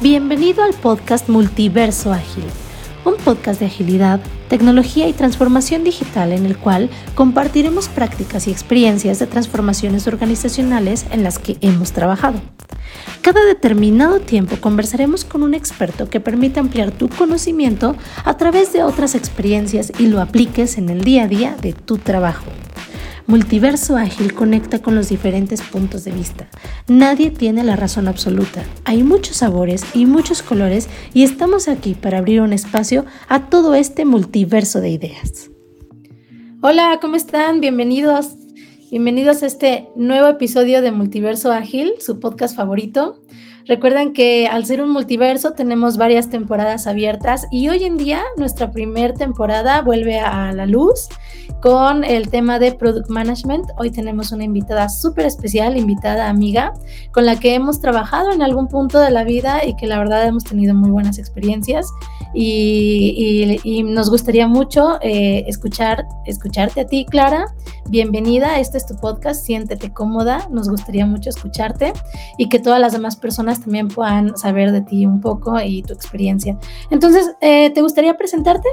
Bienvenido al podcast Multiverso Ágil, un podcast de agilidad, tecnología y transformación digital en el cual compartiremos prácticas y experiencias de transformaciones organizacionales en las que hemos trabajado. Cada determinado tiempo conversaremos con un experto que permite ampliar tu conocimiento a través de otras experiencias y lo apliques en el día a día de tu trabajo. Multiverso Ágil conecta con los diferentes puntos de vista. Nadie tiene la razón absoluta. Hay muchos sabores y muchos colores y estamos aquí para abrir un espacio a todo este multiverso de ideas. Hola, ¿cómo están? Bienvenidos. Bienvenidos a este nuevo episodio de Multiverso Ágil, su podcast favorito. Recuerden que al ser un multiverso tenemos varias temporadas abiertas y hoy en día nuestra primera temporada vuelve a la luz con el tema de Product Management. Hoy tenemos una invitada súper especial, invitada amiga, con la que hemos trabajado en algún punto de la vida y que la verdad hemos tenido muy buenas experiencias y, nos gustaría mucho eh, escuchar, escucharte a ti, Clara. Bienvenida, este es tu podcast, siéntete cómoda, nos gustaría mucho escucharte y que todas las demás personas también puedan saber de ti un poco y tu experiencia. Entonces, eh, ¿te gustaría presentarte?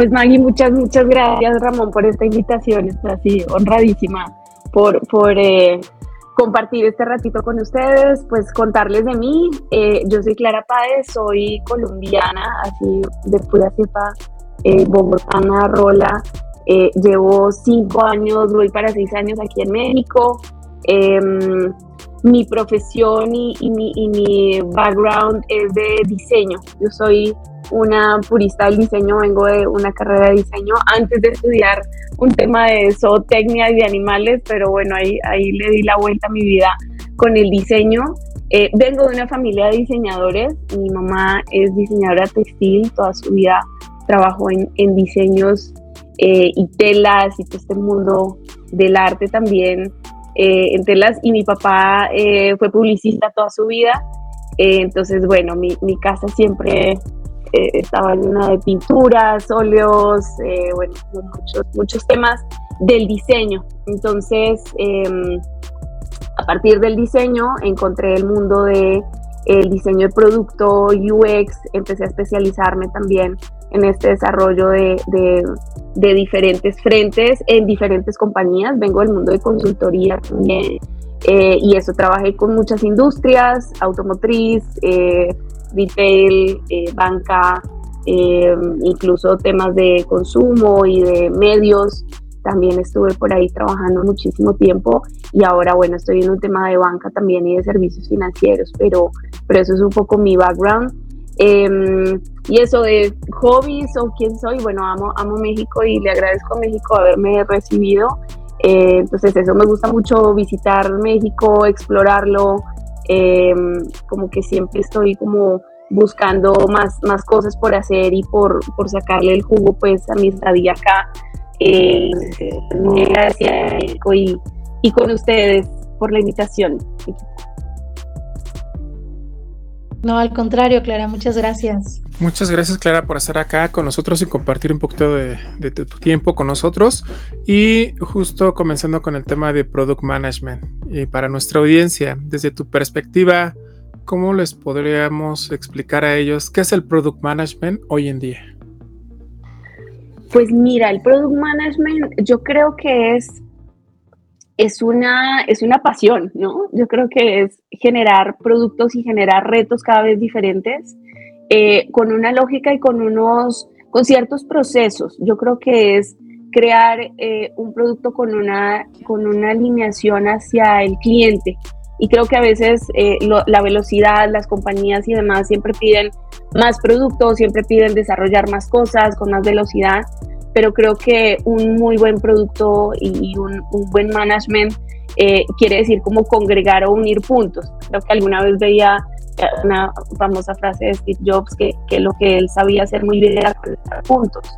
Pues Maggie, muchas, muchas gracias Ramón por esta invitación. Estoy así honradísima por, por eh, compartir este ratito con ustedes, pues contarles de mí. Eh, yo soy Clara Páez, soy colombiana, así de pura cepa, eh, bogotana, rola. llevo cinco años, voy para seis años aquí en México. Em, mi profesión y, mi, y, mi, background es de diseño. Yo soy una purista del diseño, vengo de una carrera de diseño antes de estudiar un tema de zootecnia y de animales, pero bueno, ahí, ahí le di la vuelta a mi vida con el diseño. Eh, vengo de una familia de diseñadores, mi mamá es diseñadora textil, toda su vida trabajó en, en diseños eh, y telas y todo este mundo del arte también eh, en telas y mi papá eh, fue publicista toda su vida. Eh, entonces, bueno, mi, mi casa siempre estaba llena de pinturas, óleos, bueno, muchos, muchos temas del diseño. Entonces, em, a partir del diseño encontré el mundo de el diseño de producto, UX, empecé a especializarme también en este desarrollo de, de, diferentes frentes en diferentes compañías. Vengo del mundo de consultoría también eh, y eso trabajé con muchas industrias, automotriz, eh, retail, eh, banca, incluso temas de consumo y de medios. También estuve por ahí trabajando muchísimo tiempo y ahora, bueno, estoy en un tema de banca también y de servicios financieros, pero, pero eso es un poco mi background. Em, y eso de hobbies o quién soy, bueno, amo, amo México y le agradezco a México haberme recibido. Eh, entonces eso me gusta mucho visitar México, explorarlo, em, como que siempre estoy como buscando más, más cosas por hacer y por, por sacarle el jugo pues a mi estadía acá. Eh, gracias y, y con ustedes por la invitación. No, al contrario, Clara, muchas gracias. Muchas gracias, Clara, por estar acá con nosotros y compartir un poquito de, tu tiempo con nosotros. Y justo comenzando con el tema de Product Management. Y para nuestra audiencia, desde tu perspectiva, ¿cómo les podríamos explicar a ellos qué es el Product Management hoy en día? Pues mira, el Product Management yo creo que es es una, es una pasión, ¿no? Yo creo que es generar productos y generar retos cada vez diferentes, eh, con una lógica y con unos, con ciertos procesos. Yo creo que es crear eh, un producto con una, con una alineación hacia el cliente. Y creo que a veces eh, la velocidad, las compañías y demás siempre piden más productos, siempre piden desarrollar más cosas con más velocidad pero creo que un muy buen producto y un, buen management eh, quiere decir como congregar o unir puntos. Creo que alguna vez veía una famosa frase de Steve Jobs que, que lo que él sabía hacer muy bien era conectar puntos.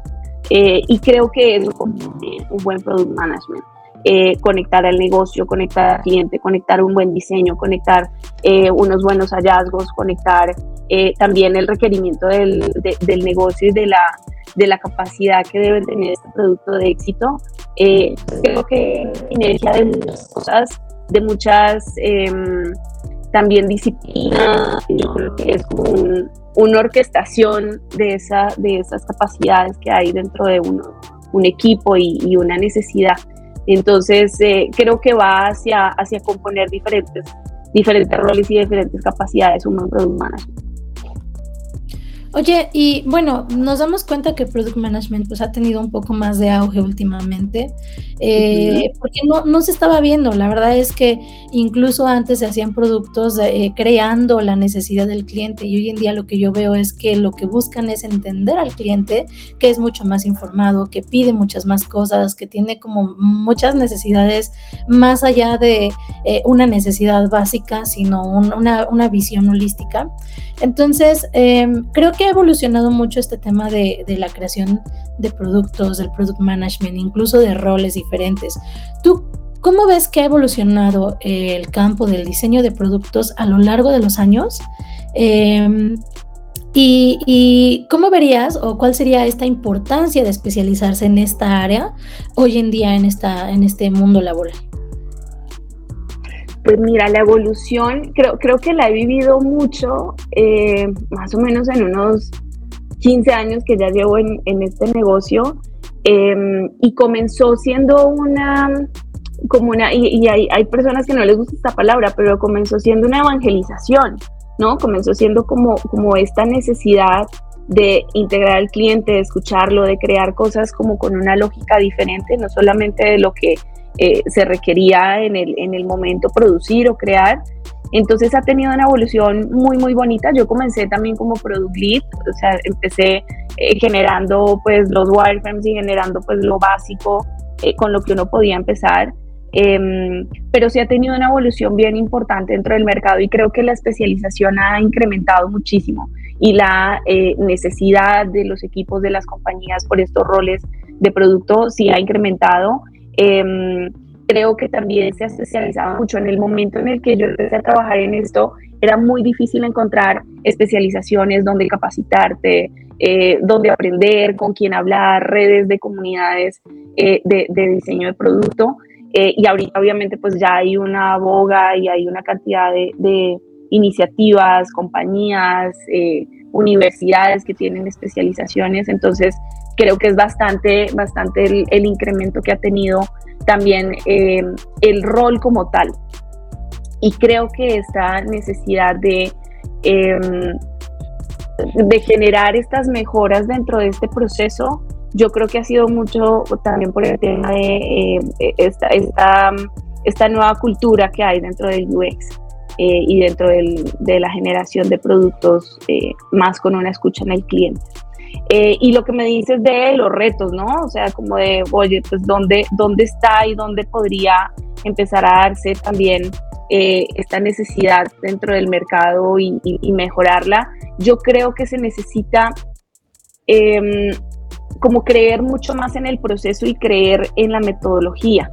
Eh, y creo que es un buen product management. Eh, conectar al negocio, conectar al cliente, conectar un buen diseño, conectar unos buenos hallazgos, conectar también el requerimiento del, del negocio y de la, de la capacidad que debe tener este producto de éxito. Eh, creo que energía de muchas cosas, de muchas, em, también disciplina, yo creo que es una orquestación de, esa, de esas capacidades que hay dentro de uno, un equipo y, una necesidad. Entonces, eh, creo que va hacia, hacia componer diferentes, diferentes roles y diferentes capacidades un product manager. Oye, y bueno, nos damos cuenta que Product Management pues, ha tenido un poco más de auge últimamente, eh, porque no, no, se estaba viendo. La verdad es que incluso antes se hacían productos eh, creando la necesidad del cliente y hoy en día lo que yo veo es que lo que buscan es entender al cliente, que es mucho más informado, que pide muchas más cosas, que tiene como muchas necesidades más allá de eh, una necesidad básica, sino una, una visión holística. Entonces, em, creo que ha evolucionado mucho este tema de, la creación de productos, del product management, incluso de roles diferentes. ¿Tú cómo ves que ha evolucionado el campo del diseño de productos a lo largo de los años? Em, y, cómo verías o cuál sería esta importancia de especializarse en esta área hoy en día en, esta, en este mundo laboral? Pues mira, la evolución creo, creo que la he vivido mucho, eh, más o menos en unos 15 años que ya llevo en, este negocio em, y comenzó siendo una, como una, y, hay, hay, personas que no les gusta esta palabra, pero comenzó siendo una evangelización, ¿no? Comenzó siendo como, como esta necesidad de integrar al cliente, de escucharlo, de crear cosas como con una lógica diferente, no solamente de lo que eh, se requería en el, en el momento producir o crear. Entonces ha tenido una evolución muy, muy bonita. Yo comencé también como product lead, o sea, empecé eh, generando pues los wireframes y generando pues lo básico eh, con lo que uno podía empezar. Em, pero sí ha tenido una evolución bien importante dentro del mercado y creo que la especialización ha incrementado muchísimo y la necesidad de los equipos de las compañías por estos roles de producto sí ha incrementado Em, creo que también se ha especializado mucho. En el momento en el que yo empecé a trabajar en esto, era muy difícil encontrar especializaciones donde capacitarte, eh, donde aprender, con quién hablar, redes de comunidades eh, de, diseño de producto. Eh, y ahorita obviamente pues ya hay una boga y hay una cantidad de, iniciativas, compañías, universidades que tienen especializaciones. Entonces creo que es bastante, bastante el, incremento que ha tenido también eh, el rol como tal. Y creo que esta necesidad de, em, de generar estas mejoras dentro de este proceso, yo creo que ha sido mucho también por el tema de eh, esta, esta, esta, nueva cultura que hay dentro del UX. Eh, y dentro de la generación de productos más con una escucha en el cliente. Eh, y lo que me dices de los retos, ¿no? O sea, como de, oye, pues dónde, dónde está y dónde podría empezar a darse también eh, esta necesidad dentro del mercado y, mejorarla. Yo creo que se necesita em, como creer mucho más en el proceso y creer en la metodología.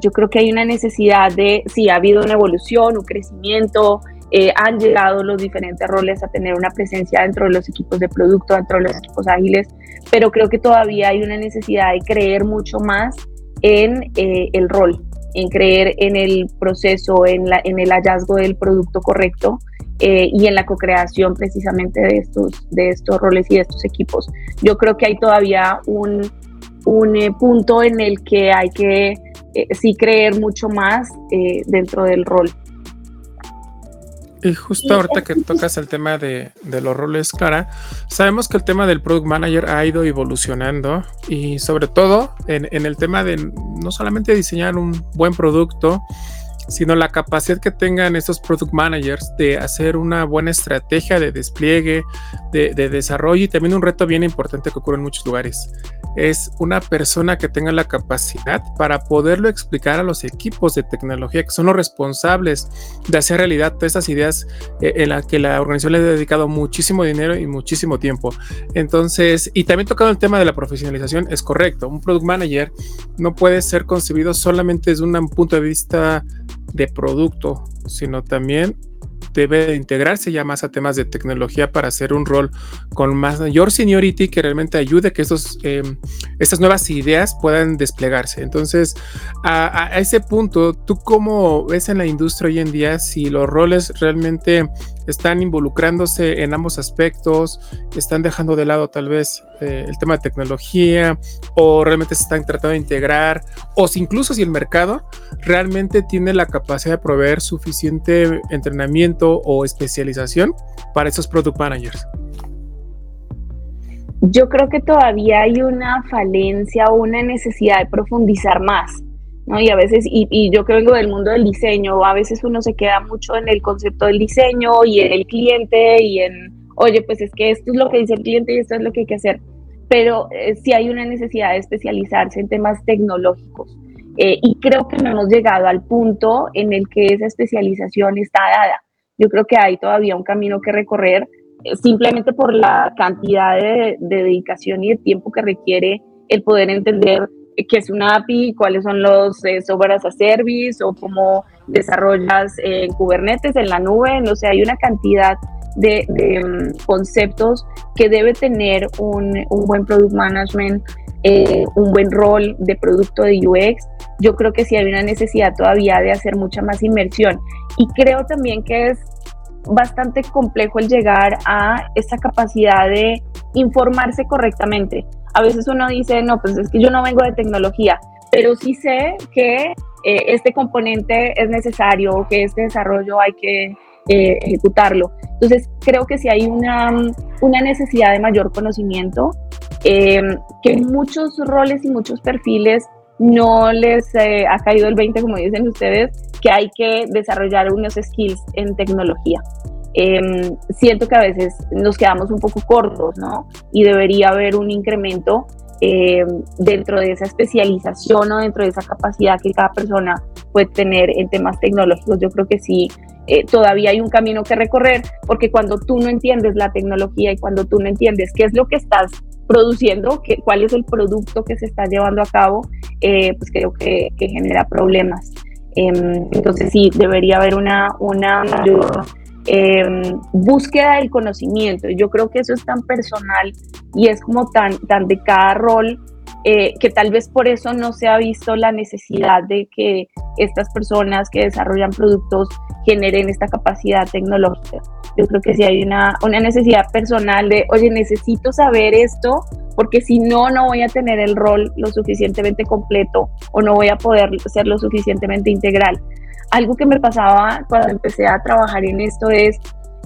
Yo creo que hay una necesidad de, sí, ha habido una evolución, un crecimiento, eh, han llegado los diferentes roles a tener una presencia dentro de los equipos de producto, dentro de los equipos ágiles, pero creo que todavía hay una necesidad de creer mucho más en eh, el rol, en creer en el proceso, en, la, en el hallazgo del producto correcto eh, y en la co-creación precisamente de estos, de estos roles y de estos equipos. Yo creo que hay todavía un, un punto en el que hay que sí creer mucho más dentro del rol. Y justo ahorita que tocas el tema de, los roles, Clara, sabemos que el tema del product manager ha ido evolucionando y sobre todo en, en el tema de no solamente diseñar un buen producto, sino la capacidad que tengan estos product managers de hacer una buena estrategia de despliegue, de, desarrollo y también un reto bien importante que ocurre en muchos lugares. Es una persona que tenga la capacidad para poderlo explicar a los equipos de tecnología que son los responsables de hacer realidad todas esas ideas eh, en las que la organización le ha dedicado muchísimo dinero y muchísimo tiempo. Entonces, y también tocando el tema de la profesionalización, es correcto. Un product manager no puede ser concebido solamente desde un punto de vista de producto, sino también debe integrarse ya más a temas de tecnología para hacer un rol con mayor seniority que realmente ayude a que estos, em, estas nuevas ideas puedan desplegarse. Entonces, a, ese punto, ¿tú cómo ves en la industria hoy en día si los roles realmente están involucrándose en ambos aspectos, están dejando de lado tal vez eh, el tema de tecnología o realmente se están tratando de integrar o si incluso si el mercado realmente tiene la capacidad de proveer suficiente entrenamiento o especialización para esos product managers? Yo creo que todavía hay una falencia o una necesidad de profundizar más. ¿No? Y a veces, y, y, yo que vengo del mundo del diseño, a veces uno se queda mucho en el concepto del diseño y en el cliente y en, oye, pues es que esto es lo que dice el cliente y esto es lo que hay que hacer. Pero eh, sí hay una necesidad de especializarse en temas tecnológicos. Eh, y creo que no hemos llegado al punto en el que esa especialización está dada. Yo creo que hay todavía un camino que recorrer eh, simplemente por la cantidad de, dedicación y de tiempo que requiere el poder entender qué es una API, cuáles son los eh, software as a service o cómo desarrollas en Kubernetes, en la nube. No sé, hay una cantidad de, mm, conceptos que debe tener un, un buen product management, un buen rol de producto de UX yo creo que sí hay una necesidad todavía de hacer mucha más inmersión. Y creo también que es bastante complejo el llegar a esa capacidad de informarse correctamente. A veces uno dice, no, pues es que yo no vengo de tecnología, pero sí sé que eh, este componente es necesario, que este desarrollo hay que eh, ejecutarlo. Entonces, creo que sí hay una, una necesidad de mayor conocimiento, eh, que muchos roles y muchos perfiles no les eh, ha caído el 20, como dicen ustedes, que hay que desarrollar unos skills en tecnología. Em, siento que a veces nos quedamos un poco cortos, ¿no? Y debería haber un incremento em, dentro de esa especialización o dentro de esa capacidad que cada persona puede tener en temas tecnológicos. Yo creo que sí, eh, todavía hay un camino que recorrer, porque cuando tú no entiendes la tecnología y cuando tú no entiendes qué es lo que estás produciendo, qué, cuál es el producto que se está llevando a cabo, eh, pues creo que, genera problemas. Em, entonces sí, debería haber una, una mayor em, búsqueda del conocimiento. Yo creo que eso es tan personal y es como tan, tan de cada rol eh, que tal vez por eso no se ha visto la necesidad de que estas personas que desarrollan productos generen esta capacidad tecnológica. Yo creo que sí hay una, una necesidad personal de, oye, necesito saber esto porque si no, no voy a tener el rol lo suficientemente completo o no voy a poder ser lo suficientemente integral. Algo que me pasaba cuando empecé a trabajar en esto es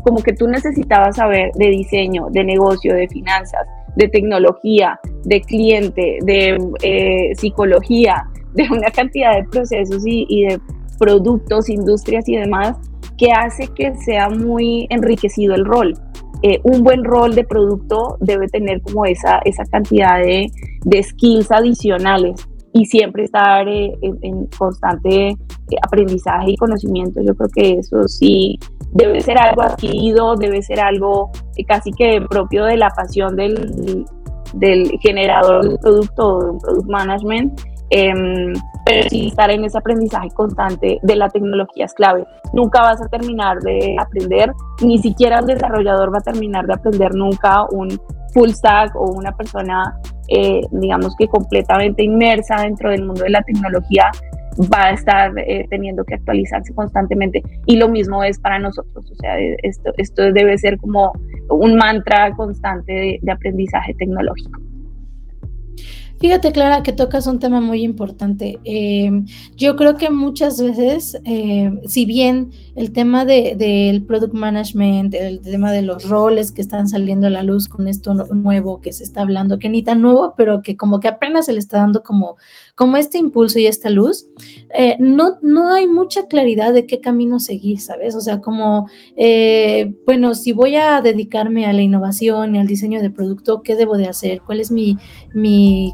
como que tú necesitabas saber de diseño, de negocio, de finanzas, de tecnología, de cliente, de eh, psicología, de una cantidad de procesos y, de productos, industrias y demás, que hace que sea muy enriquecido el rol. Eh, un buen rol de producto debe tener como esa, esa cantidad de, de skills adicionales y siempre estar eh, en, constante aprendizaje y conocimiento. Yo creo que eso sí debe ser algo adquirido, debe ser algo casi que propio de la pasión del, del generador del producto, de un product management, em, pero sí estar en ese aprendizaje constante de la tecnología es clave. Nunca vas a terminar de aprender, ni siquiera un desarrollador va a terminar de aprender nunca un full stack o una persona, eh, digamos que completamente inmersa dentro del mundo de la tecnología va a estar eh, teniendo que actualizarse constantemente. Y lo mismo es para nosotros, o sea, esto, esto debe ser como un mantra constante de aprendizaje tecnológico. Fíjate, Clara, que tocas un tema muy importante. Em, yo creo que muchas veces, em, si bien el tema del product management, el tema de los roles que están saliendo a la luz con esto nuevo que se está hablando, que ni tan nuevo, pero que como que apenas se le está dando como, como este impulso y esta luz, eh, no, no hay mucha claridad de qué camino seguir, ¿sabes? O sea, como, eh, bueno, si voy a dedicarme a la innovación y al diseño de producto, ¿qué debo de hacer? ¿Cuál es mi, mi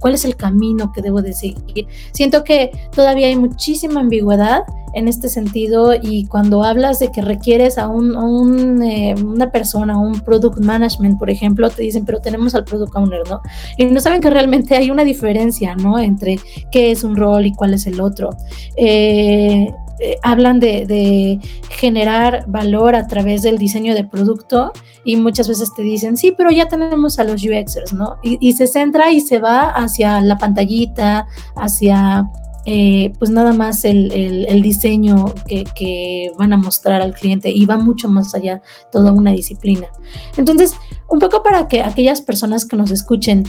cuál es el camino que debo de seguir. Siento que todavía hay muchísima ambigüedad en este sentido y cuando hablas de que requieres a, un, eh, una persona, un product management, por ejemplo, te dicen, pero tenemos al product owner, ¿no? Y no saben que realmente hay una diferencia, ¿no? Entre qué es un rol y cuál es el otro. Eh, eh, hablan de, generar valor a través del diseño de producto y muchas veces te dicen, sí, pero ya tenemos a los UXers, ¿no? Y, se centra y se va hacia la pantallita, hacia eh, pues nada más el, diseño que, que, van a mostrar al cliente y va mucho más allá, toda una disciplina. Entonces, un poco para que aquellas personas que nos escuchen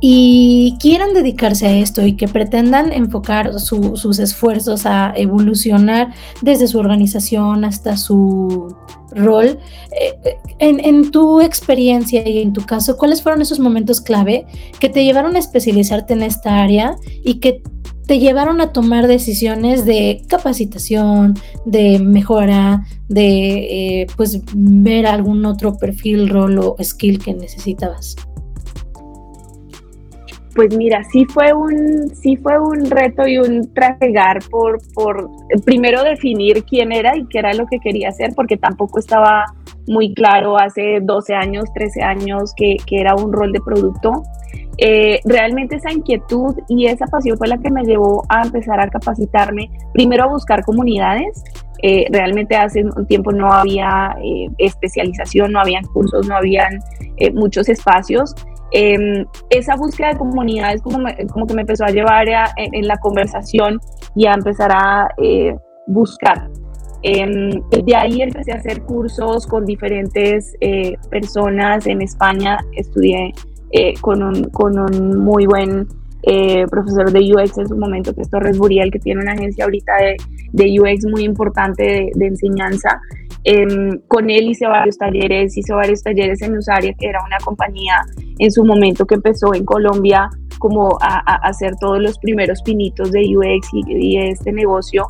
y quieran dedicarse a esto y que pretendan enfocar sus esfuerzos a evolucionar desde su organización hasta su rol, eh, en, tu experiencia y en tu caso, ¿cuáles fueron esos momentos clave que te llevaron a especializarte en esta área y que te llevaron a tomar decisiones de capacitación, de mejora, de eh, pues ver algún otro perfil, rol o skill que necesitabas? Pues mira, sí fue un, sí fue un reto y un trasegar por, por primero definir quién era y qué era lo que quería hacer, porque tampoco estaba muy claro hace 12 años, 13 años que, que era un rol de producto. Eh, realmente esa inquietud y esa pasión fue la que me llevó a empezar a capacitarme, primero a buscar comunidades. Eh, realmente hace un tiempo no había eh, especialización, no habían cursos, no habían muchos espacios Em, esa búsqueda de comunidades como, como que me empezó a llevar en, la conversación y a empezar a eh, buscar. Em, de ahí empecé a hacer cursos con diferentes eh, personas en España. Estudié eh, con un muy buen profesor de UX en su momento, que es Torres Buriel, que tiene una agencia ahorita de, de UX muy importante de, enseñanza. Em, con él hice varios talleres, hice varios talleres en Usaria, que era una compañía en su momento que empezó en Colombia como a, hacer todos los primeros pinitos de UX y, de este negocio.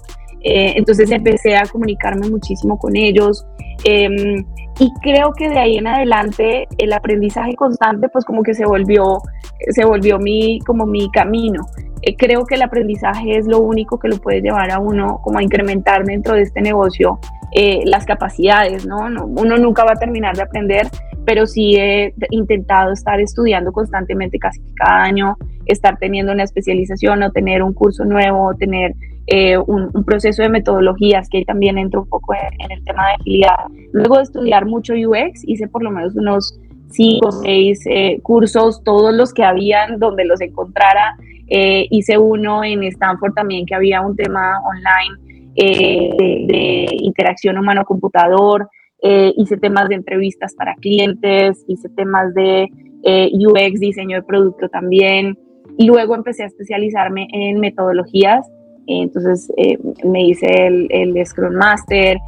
Eh, entonces empecé a comunicarme muchísimo con ellos em, y creo que de ahí en adelante el aprendizaje constante pues como que se volvió, se volvió mi, como mi camino. Eh, creo que el aprendizaje es lo único que lo puede llevar a uno como a incrementar dentro de este negocio eh, las capacidades, ¿no? Uno nunca va a terminar de aprender, pero sí he intentado estar estudiando constantemente casi cada año, estar teniendo una especialización o tener un curso nuevo, o tener eh, un, proceso de metodologías, que también entro un poco en, el tema de agilidad. Luego de estudiar mucho UX, hice por lo menos unos cinco o seis eh, cursos, todos los que habían donde los encontrara. hice uno en Stanford también, que había un tema online eh, de, interacción humano-computador, eh, hice temas de entrevistas para clientes, hice temas de eh, UX, diseño de producto también. Y luego empecé a especializarme en metodologías. Entonces me hice el, el Scrum Master.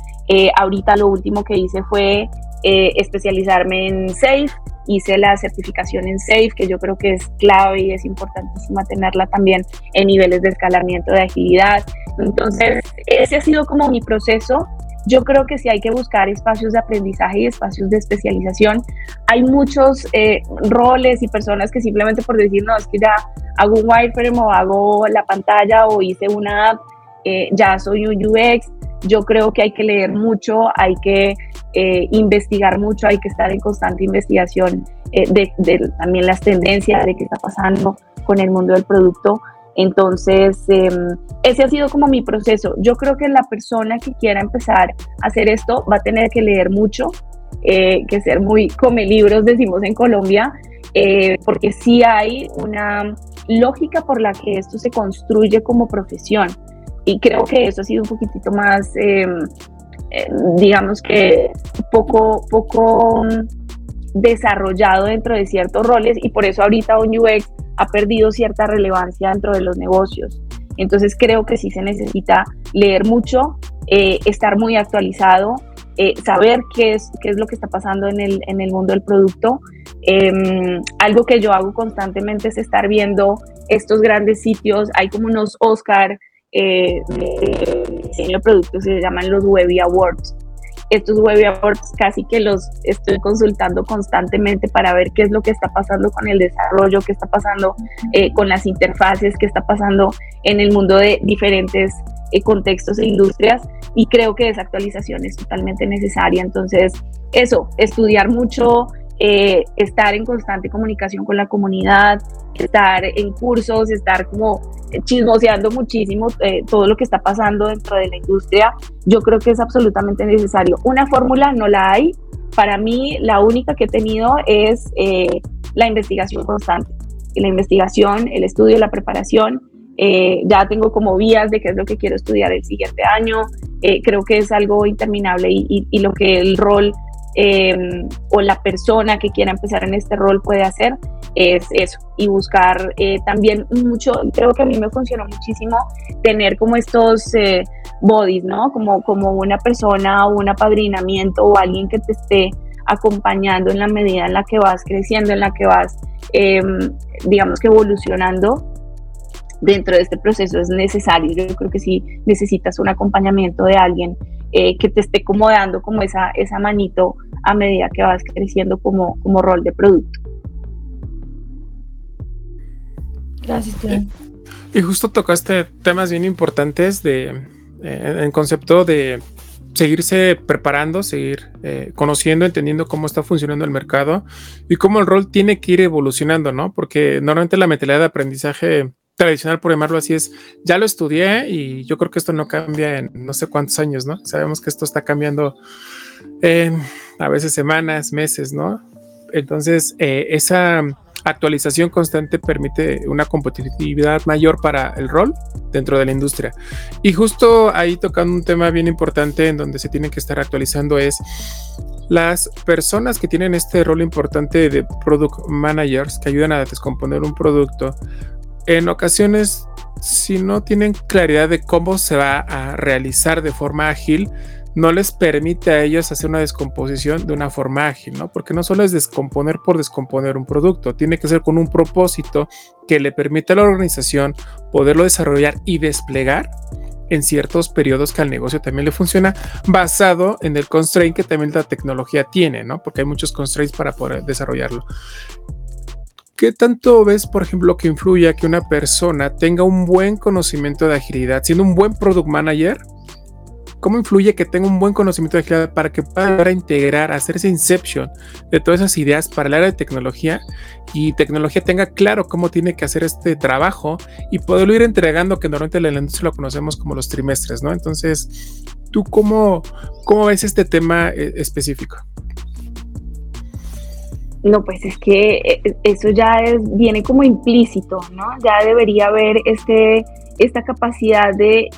ahorita lo último que hice fue especializarme en SAFE hice la certificación en SAFE, que yo creo que es clave y es importantísima tenerla también en niveles de escalamiento de agilidad. Entonces, ese ha sido como mi proceso. Yo creo que sí hay que buscar espacios de aprendizaje y espacios de especialización. Hay muchos eh, roles y personas que simplemente por decir, no, es que ya hago un wireframe o hago la pantalla o hice una app, eh, ya soy un UX. Yo creo que hay que leer mucho, hay que eh, investigar mucho, hay que estar en constante investigación de, de, también las tendencias de qué está pasando con el mundo del producto entonces, em, ese ha sido como mi proceso. Yo creo que la persona que quiera empezar a hacer esto va a tener que leer mucho, eh, que ser muy come libros, decimos en Colombia, eh, porque sí hay una lógica por la que esto se construye como profesión. Y creo que eso ha sido un poquitito más, em, eh, digamos que poco, poco desarrollado dentro de ciertos roles y por eso ahorita un UX ha perdido cierta relevancia dentro de los negocios. Entonces creo que sí se necesita leer mucho, eh, estar muy actualizado, eh, saber qué es, qué es lo que está pasando en el, en el mundo del producto. Em, algo que yo hago constantemente es estar viendo estos grandes sitios. Hay como unos Oscar eh, de diseño productos, se llaman los Webby Awards estos webinars casi que los estoy consultando constantemente para ver qué es lo que está pasando con el desarrollo, qué está pasando eh, con las interfaces, qué está pasando en el mundo de diferentes eh, contextos e industrias y creo que esa actualización es totalmente necesaria. Entonces, eso, estudiar mucho, eh, estar en constante comunicación con la comunidad, estar en cursos, estar como chismoseando muchísimo eh, todo lo que está pasando dentro de la industria, yo creo que es absolutamente necesario. Una fórmula no la hay. Para mí, la única que he tenido es eh, la investigación constante. la investigación, el estudio, la preparación. ya tengo como vías de qué es lo que quiero estudiar el siguiente año. creo que es algo interminable y, y lo que el rol Em, o la persona que quiera empezar en este rol puede hacer es eso y buscar eh, también mucho, creo que a mí me funcionó muchísimo tener como estos eh, bodies, ¿no? Como, como una persona o un apadrinamiento o alguien que te esté acompañando en la medida en la que vas creciendo, en la que vas, em, digamos que evolucionando dentro de este proceso es necesario. Yo creo que sí necesitas un acompañamiento de alguien eh, que te esté como dando como esa, esa manito a medida que vas creciendo como, como rol de producto. Gracias, Y justo tocaste temas bien importantes de, eh, en concepto de seguirse preparando, seguir eh, conociendo, entendiendo cómo está funcionando el mercado y cómo el rol tiene que ir evolucionando, ¿no? Porque normalmente la mentalidad de aprendizaje tradicional, por llamarlo así, es, ya lo estudié y yo creo que esto no cambia en no sé cuántos años, ¿no? Sabemos que esto está cambiando en a veces semanas, meses, ¿no? Entonces, eh, esa actualización constante permite una competitividad mayor para el rol dentro de la industria. Y justo ahí tocando un tema bien importante en donde se tienen que estar actualizando es las personas que tienen este rol importante de product managers que ayudan a descomponer un producto en ocasiones, si no tienen claridad de cómo se va a realizar de forma ágil, no les permite a ellos hacer una descomposición de una forma ágil, ¿no? Porque no solo es descomponer por descomponer un producto, tiene que ser con un propósito que le permita a la organización poderlo desarrollar y desplegar en ciertos periodos que al negocio también le funciona, basado en el constraint que también la tecnología tiene, ¿no? Porque hay muchos constraints para poder desarrollarlo. ¿Qué tanto ves, por ejemplo, que influye a que una persona tenga un buen conocimiento de agilidad, siendo un buen product manager? ¿Cómo influye que tenga un buen conocimiento de agilidad para que pueda integrar, hacer ese inception de todas esas ideas para el área de tecnología y tecnología tenga claro cómo tiene que hacer este trabajo y poderlo ir entregando, que normalmente en la industria lo conocemos como los trimestres, ¿no? Entonces, ¿tú cómo, cómo ves este tema eh, específico? No, pues es que eh, eso ya viene como implícito, ¿no? Ya debería haber este, esta capacidad de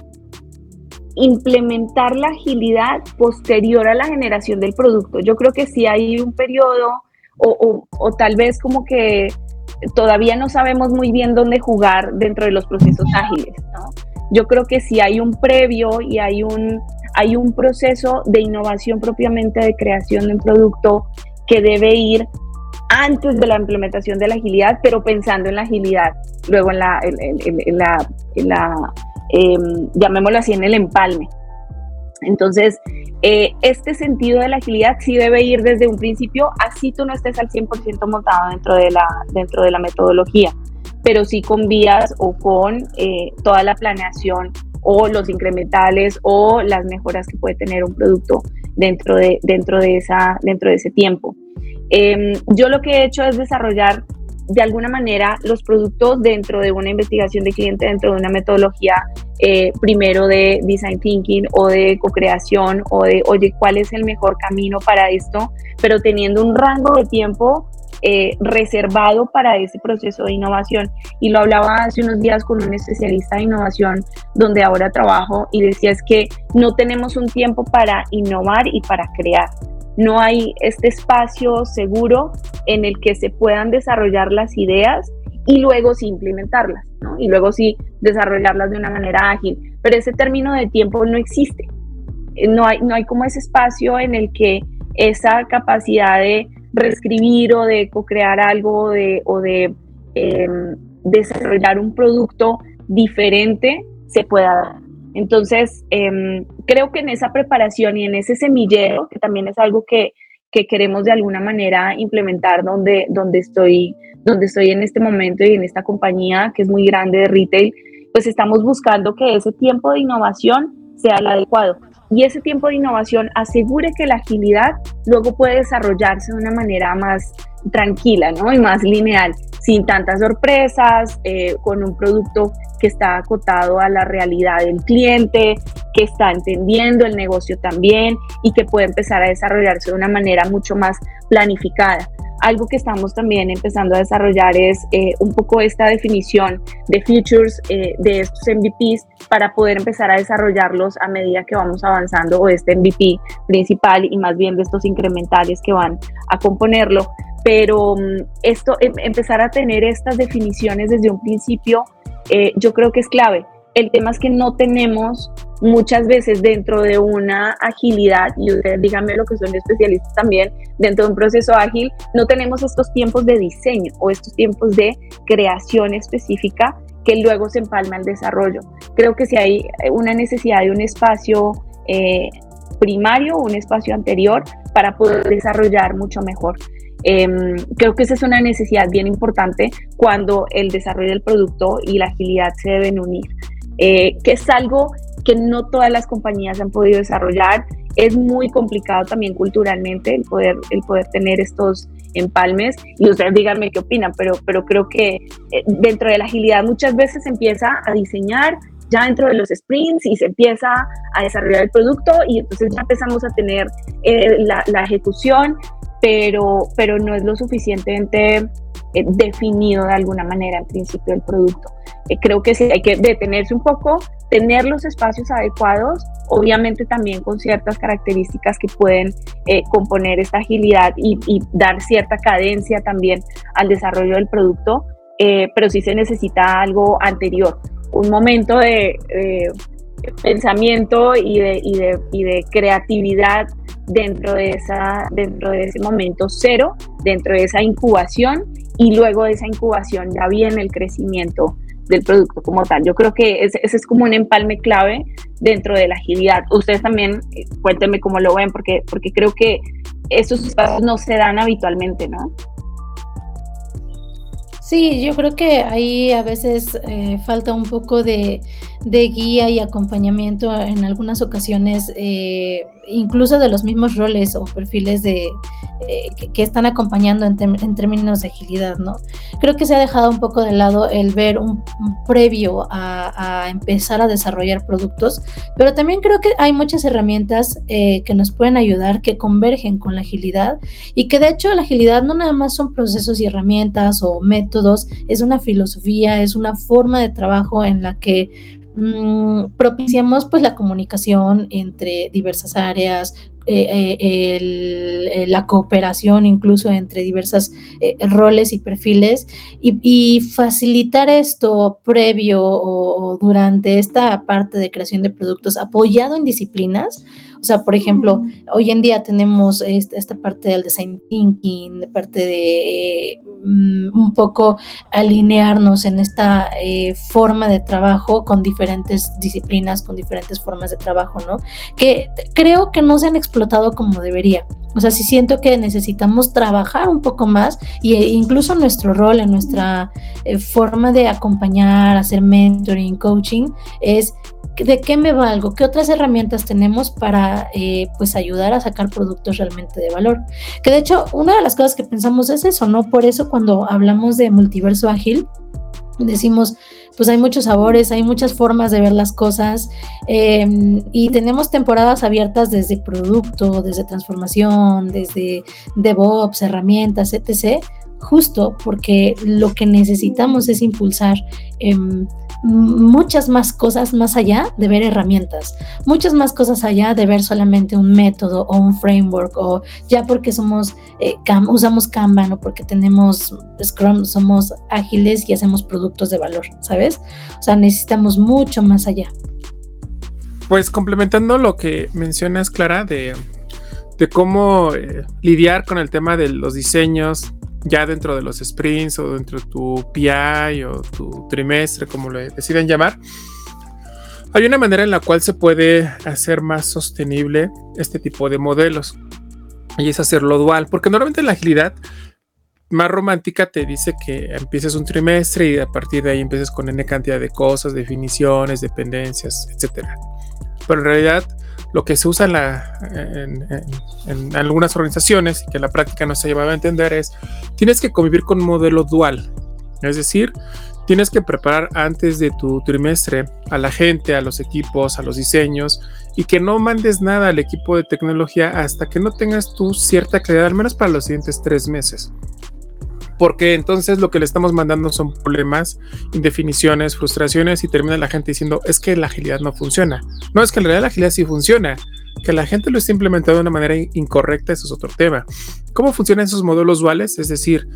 implementar la agilidad posterior a la generación del producto. Yo creo que si hay un periodo o, o, tal vez como que todavía no sabemos muy bien dónde jugar dentro de los procesos ágiles, ¿no? Yo creo que si hay un previo y hay un, hay un proceso de innovación propiamente de creación de un producto que debe ir antes de la implementación de la agilidad, pero pensando en la agilidad, luego en la em, llamémoslo así, en el empalme. Entonces, eh, este sentido de la agilidad sí debe ir desde un principio, así tú no estés al 100% montado dentro de, la, dentro de la metodología, pero sí con vías o con eh, toda la planeación o los incrementales o las mejoras que puede tener un producto dentro de, dentro de, esa, dentro de ese tiempo. Em, yo lo que he hecho es desarrollar de alguna manera los productos dentro de una investigación de cliente, dentro de una metodología eh, primero de design thinking o de co-creación o de, oye, ¿cuál es el mejor camino para esto? Pero teniendo un rango de tiempo eh, reservado para ese proceso de innovación. Y lo hablaba hace unos días con un especialista de innovación donde ahora trabajo y decía es que no tenemos un tiempo para innovar y para crear no hay este espacio seguro en el que se puedan desarrollar las ideas y luego sí implementarlas, ¿no? Y luego sí desarrollarlas de una manera ágil. Pero ese término de tiempo no existe. Eh, no hay, no hay como ese espacio en el que esa capacidad de reescribir o de co-crear algo de, o de em, desarrollar un producto diferente se pueda dar. Entonces, em, creo que en esa preparación y en ese semillero, que también es algo que, queremos de alguna manera implementar donde, donde, estoy, donde estoy en este momento y en esta compañía que es muy grande de retail, pues estamos buscando que ese tiempo de innovación sea el adecuado. Y ese tiempo de innovación asegure que la agilidad luego puede desarrollarse de una manera más tranquila ¿no? y más lineal, sin tantas sorpresas, eh, con un producto que está acotado a la realidad del cliente, que está entendiendo el negocio también y que puede empezar a desarrollarse de una manera mucho más planificada. Algo que estamos también empezando a desarrollar es eh, un poco esta definición de features eh, de estos MVPs para poder empezar a desarrollarlos a medida que vamos avanzando o este MVP principal y más bien de estos incrementales que van a componerlo. Pero mm, esto, em, empezar a tener estas definiciones desde un principio, eh, yo creo que es clave. El tema es que no tenemos muchas veces dentro de una agilidad, y ustedes díganme lo que son especialistas también, dentro de un proceso ágil, no tenemos estos tiempos de diseño o estos tiempos de creación específica que luego se empalma el desarrollo. Creo que si hay una necesidad de un espacio eh, primario un espacio anterior para poder desarrollar mucho mejor. Em, creo que esa es una necesidad bien importante cuando el desarrollo del producto y la agilidad se deben unir. Eh, que es algo que no todas las compañías han podido desarrollar. Es muy complicado también culturalmente el poder, el poder tener estos empalmes y ustedes díganme qué opinan, pero, pero creo que eh, dentro de la agilidad muchas veces se empieza a diseñar ya dentro de los sprints y se empieza a desarrollar el producto y entonces ya empezamos a tener eh, la, la, ejecución, pero, pero no es lo suficientemente eh, definido de alguna manera en principio el producto. Eh, creo que sí hay que detenerse un poco, tener los espacios adecuados, obviamente también con ciertas características que pueden eh, componer esta agilidad y, dar cierta cadencia también al desarrollo del producto, pero sí se necesita algo anterior, un momento de pensamiento y de, y de, y de creatividad dentro de, esa, dentro de ese momento cero, dentro de esa incubación y luego de esa incubación ya viene el crecimiento del producto como tal. Yo creo que ese, es como un empalme clave dentro de la agilidad. Ustedes también eh, cuéntenme cómo lo ven, porque, porque creo que esos espacios no se dan habitualmente, ¿no? Sí, yo creo que ahí a veces eh, falta un poco de, de, guía y acompañamiento en algunas ocasiones. Eh, incluso de los mismos roles o perfiles de, eh, que, están acompañando en, términos de agilidad, ¿no? Creo que se ha dejado un poco de lado el ver un, previo a, empezar a desarrollar productos, pero también creo que hay muchas herramientas eh, que nos pueden ayudar, que convergen con la agilidad y que de hecho la agilidad no nada más son procesos y herramientas o métodos, es una filosofía, es una forma de trabajo en la que Mm, propiciamos pues la comunicación entre diversas áreas, eh, eh, la cooperación incluso entre diversos eh, roles y perfiles y, facilitar esto previo o, durante esta parte de creación de productos apoyado en disciplinas o sea, por ejemplo, hoy en día tenemos esta, parte del design thinking, de parte de mm, un poco alinearnos en esta eh, forma de trabajo con diferentes disciplinas, con diferentes formas de trabajo, ¿no? Que creo que no se han explotado como debería. O sea, sí siento que necesitamos trabajar un poco más e incluso nuestro rol en nuestra eh, forma de acompañar, hacer mentoring, coaching, es de qué me valgo, qué otras herramientas tenemos para eh, pues ayudar a sacar productos realmente de valor. Que de hecho, una de las cosas que pensamos es eso, ¿no? Por eso cuando hablamos de multiverso ágil, decimos, pues hay muchos sabores, hay muchas formas de ver las cosas em, y tenemos temporadas abiertas desde producto, desde transformación, desde DevOps, herramientas, etc. Justo porque lo que necesitamos es impulsar em, muchas más cosas más allá de ver herramientas, muchas más cosas allá de ver solamente un método o un framework o ya porque somos eh, usamos Kanban o porque tenemos Scrum, somos ágiles y hacemos productos de valor, ¿sabes? O sea, necesitamos mucho más allá. Pues complementando lo que mencionas, Clara, de, de cómo eh, lidiar con el tema de los diseños, ya dentro de los sprints o dentro de tu PI o tu trimestre, como lo deciden llamar, hay una manera en la cual se puede hacer más sostenible este tipo de modelos y es hacerlo dual, porque normalmente la agilidad más romántica te dice que empieces un trimestre y a partir de ahí empieces con N cantidad de cosas, definiciones, dependencias, etc. Pero en realidad lo que se usa en, en, algunas organizaciones y que en la práctica no se ha llevado a entender es, tienes que convivir con un modelo dual. Es decir, tienes que preparar antes de tu trimestre a la gente, a los equipos, a los diseños y que no mandes nada al equipo de tecnología hasta que no tengas tú cierta claridad, al menos para los siguientes tres meses porque entonces lo que le estamos mandando son problemas, indefiniciones, frustraciones y termina la gente diciendo es que la agilidad no funciona. No, es que en realidad la agilidad sí funciona. Que la gente lo esté implementando de una manera incorrecta, eso es otro tema. ¿Cómo funcionan esos modelos duales? Es decir,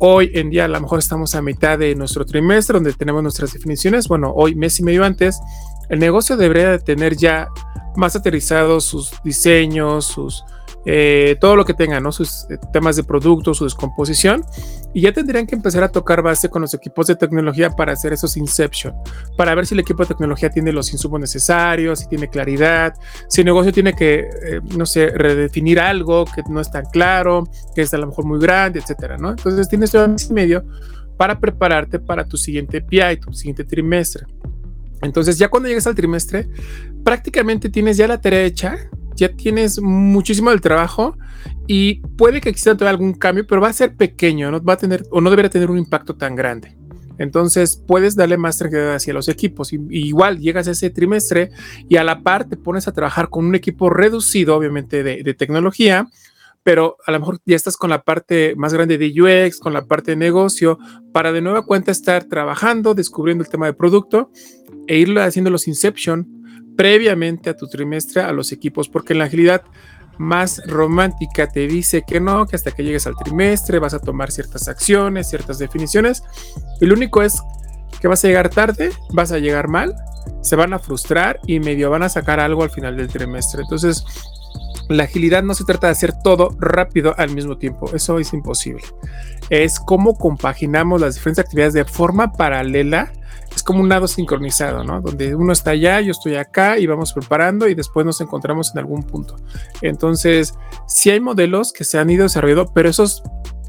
hoy en día a lo mejor estamos a mitad de nuestro trimestre donde tenemos nuestras definiciones. Bueno, hoy, mes y medio antes, el negocio debería de tener ya más aterrizados sus diseños, sus, eh, todo lo que tengan, ¿no? sus eh, temas de producto, su descomposición, y ya tendrían que empezar a tocar base con los equipos de tecnología para hacer esos inception, para ver si el equipo de tecnología tiene los insumos necesarios, si tiene claridad, si el negocio tiene que, eh, no sé, redefinir algo que no es tan claro, que es a lo mejor muy grande, etcétera, ¿no? Entonces tienes todo mes y medio para prepararte para tu siguiente PI, tu siguiente trimestre. Entonces ya cuando llegues al trimestre, prácticamente tienes ya la tarea hecha ya tienes muchísimo del trabajo y puede que exista todavía algún cambio, pero va a ser pequeño, no va a tener o no debería tener un impacto tan grande. Entonces puedes darle más tranquilidad hacia los equipos. Y, igual llegas a ese trimestre y a la par te pones a trabajar con un equipo reducido, obviamente, de, de tecnología, pero a lo mejor ya estás con la parte más grande de UX, con la parte de negocio, para de nueva cuenta estar trabajando, descubriendo el tema de producto e irlo haciendo los Inception previamente a tu trimestre a los equipos, porque en la agilidad más romántica te dice que no, que hasta que llegues al trimestre vas a tomar ciertas acciones, ciertas definiciones, y lo único es que vas a llegar tarde, vas a llegar mal, se van a frustrar y medio van a sacar algo al final del trimestre. Entonces, la agilidad no se trata de hacer todo rápido al mismo tiempo, eso es imposible. Es cómo compaginamos las diferentes actividades de forma paralela es como un lado sincronizado, ¿no? Donde uno está allá, yo estoy acá y vamos preparando y después nos encontramos en algún punto. Entonces, sí hay modelos que se han ido desarrollando, pero esos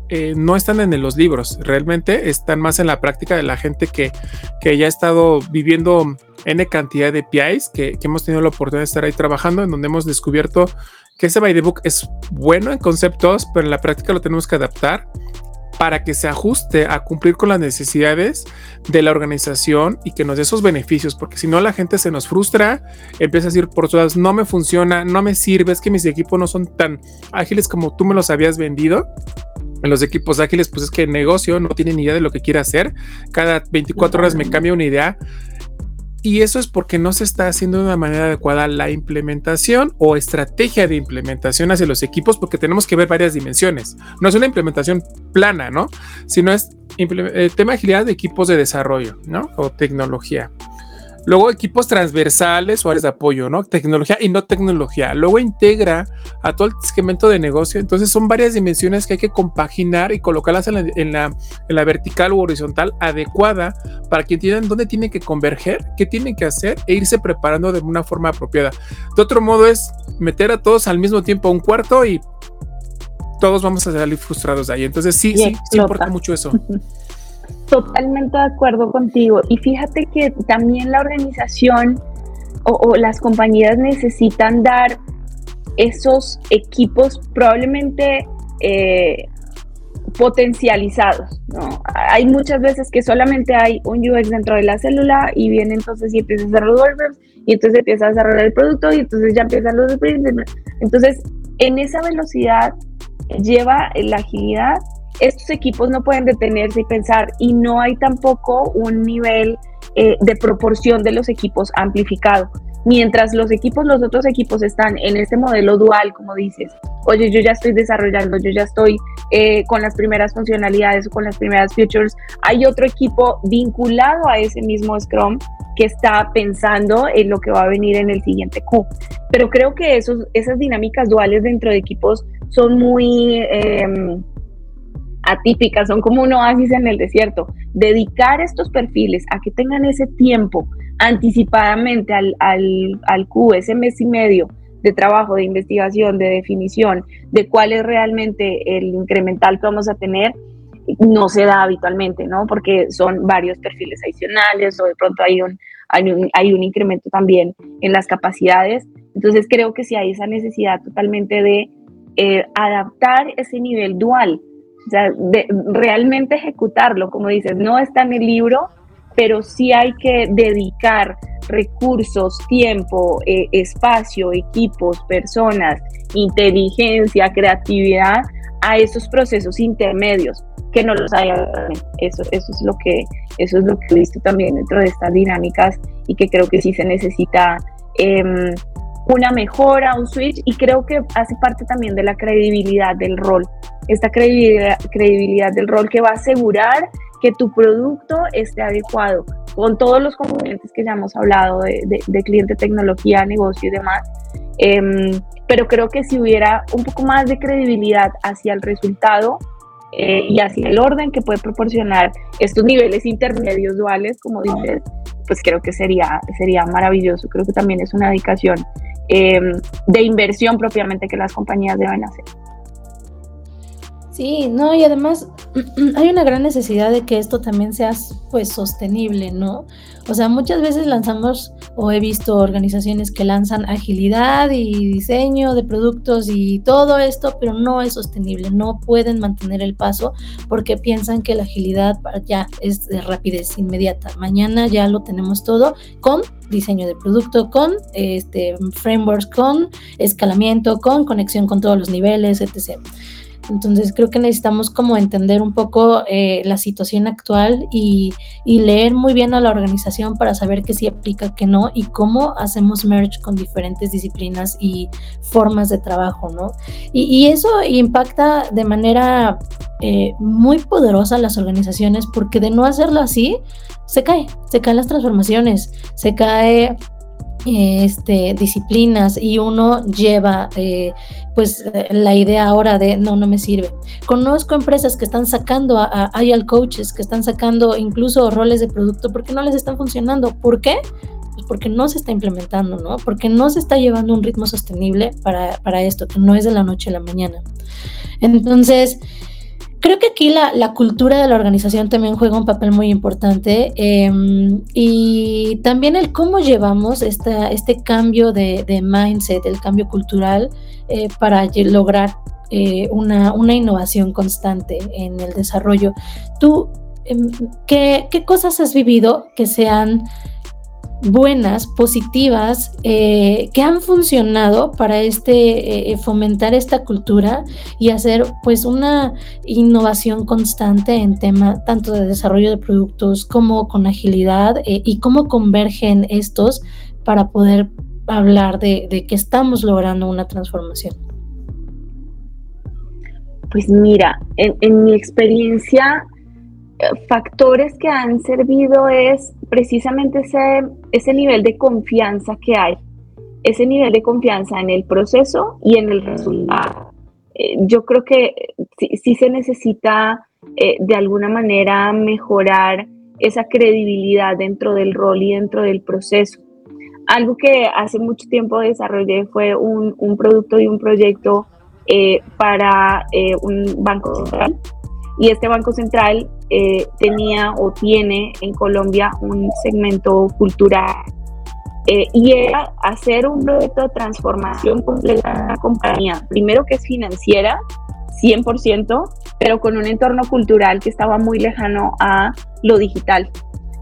eh, no están en los libros, realmente están más en la práctica de la gente que, que ya ha estado viviendo N cantidad de PIs, que, que, hemos tenido la oportunidad de estar ahí trabajando, en donde hemos descubierto que ese by the book es bueno en conceptos, pero en la práctica lo tenemos que adaptar para que se ajuste a cumplir con las necesidades de la organización y que nos dé esos beneficios, porque si no la gente se nos frustra, empieza a decir por todas, no me funciona, no me sirve, es que mis equipos no son tan ágiles como tú me los habías vendido. En los equipos ágiles, pues es que el negocio no tiene ni idea de lo que quiere hacer. Cada 24 horas me cambia una idea y eso es porque no se está haciendo de una manera adecuada la implementación o estrategia de implementación hacia los equipos, porque tenemos que ver varias dimensiones. No es una implementación plana, ¿no? Sino es eh, tema de agilidad de equipos de desarrollo, ¿no? O tecnología. Luego equipos transversales o áreas de apoyo, ¿no? Tecnología y no tecnología. Luego integra a todo el segmento de negocio. Entonces son varias dimensiones que hay que compaginar y colocarlas en la, en la, vertical u horizontal adecuada para que entiendan dónde tienen que converger, qué tienen que hacer e irse preparando de una forma apropiada. De otro modo es meter a todos al mismo tiempo a un cuarto y todos vamos a salir frustrados de ahí. Entonces sí, sí, sí importa mucho eso. Totalmente de acuerdo contigo. Y fíjate que también la organización o, las compañías necesitan dar esos equipos probablemente eh, potencializados. ¿no? Hay muchas veces que solamente hay un UX dentro de la célula y viene entonces y empieza a hacer los y entonces empieza a desarrollar el producto y entonces ya empiezan los sprints. Entonces, en esa velocidad lleva la agilidad estos equipos no pueden detenerse y pensar y no hay tampoco un nivel eh, de proporción de los equipos amplificado. Mientras los equipos, los otros equipos están en este modelo dual, como dices, oye, yo ya estoy desarrollando, yo ya estoy eh, con las primeras funcionalidades o con las primeras features, hay otro equipo vinculado a ese mismo Scrum que está pensando en lo que va a venir en el siguiente Q. Pero creo que esos, esas dinámicas duales dentro de equipos son muy... Em, atípicas, son como un oasis en el desierto. Dedicar estos perfiles a que tengan ese tiempo anticipadamente al, al, al Q, ese mes y medio de trabajo, de investigación, de definición de cuál es realmente el incremental que vamos a tener, no se da habitualmente, ¿no? Porque son varios perfiles adicionales o de pronto hay un, hay un, hay un incremento también en las capacidades. Entonces creo que sí hay esa necesidad totalmente de eh, adaptar ese nivel dual, o sea, de realmente ejecutarlo, como dices, no está en el libro, pero sí hay que dedicar recursos, tiempo, eh, espacio, equipos, personas, inteligencia, creatividad a esos procesos intermedios que no los hay eso eso es lo que eso es lo que he visto también dentro de estas dinámicas y que creo que sí se necesita em, una mejora, un switch y creo que hace parte también de la credibilidad del rol, esta credibilidad, credibilidad del rol que va a asegurar que tu producto esté adecuado con todos los componentes que ya hemos hablado de, cliente, tecnología, negocio y demás. Em, pero creo que si hubiera un poco más de credibilidad hacia el resultado eh, y hacia el orden que puede proporcionar estos niveles intermedios duales, como dices, pues creo que sería, sería maravilloso. Creo que también es una dedicación em, de inversión propiamente que las compañías deben hacer. Sí, no, y además hay una gran necesidad de que esto también sea pues sostenible, ¿no? O sea, muchas veces lanzamos o he visto organizaciones que lanzan agilidad y diseño de productos y todo esto, pero no es sostenible, no pueden mantener el paso porque piensan que la agilidad ya es de rapidez inmediata. Mañana ya lo tenemos todo con diseño de producto, con este frameworks, con escalamiento, con conexión con todos los niveles, etc. Entonces creo que necesitamos como entender un poco eh, la situación actual y, leer muy bien a la organización para saber qué sí aplica, qué no y cómo hacemos merge con diferentes disciplinas y formas de trabajo, ¿no? Y, eso impacta de manera eh, muy poderosa las organizaciones porque de no hacerlo así, se cae, se caen las transformaciones, se cae este, disciplinas y uno lleva eh, pues la idea ahora de no, no me sirve. Conozco empresas que están sacando a coaches, que están sacando incluso roles de producto porque no les están funcionando. ¿Por qué? Pues porque no se está implementando, ¿no? Porque no se está llevando un ritmo sostenible para, para esto, que no es de la noche a la mañana. Entonces, Creo que aquí la, cultura de la organización también juega un papel muy importante em, y también el cómo llevamos este cambio de, mindset, el cambio cultural eh, para lograr eh, una, una, innovación constante en el desarrollo. ¿Tú em, qué, qué cosas has vivido que sean buenas, positivas, eh, que han funcionado para este, eh, fomentar esta cultura y hacer pues una innovación constante en tema tanto de desarrollo de productos como con agilidad eh, y cómo convergen estos para poder hablar de, que estamos logrando una transformación. Pues mira, en mi experiencia, factores que han servido es precisamente ese, ese nivel de confianza que hay, ese nivel de confianza en el proceso y en el resultado. Eh, yo creo que sí, se necesita eh, de alguna manera mejorar esa credibilidad dentro del rol y dentro del proceso. Algo que hace mucho tiempo desarrollé fue un, un producto y un proyecto eh, para un banco central y este Banco Central eh, tenía o tiene en Colombia un segmento cultural eh, y era hacer un proyecto de transformación completa de la compañía. Primero que es financiera, 100%, pero con un entorno cultural que estaba muy lejano a lo digital.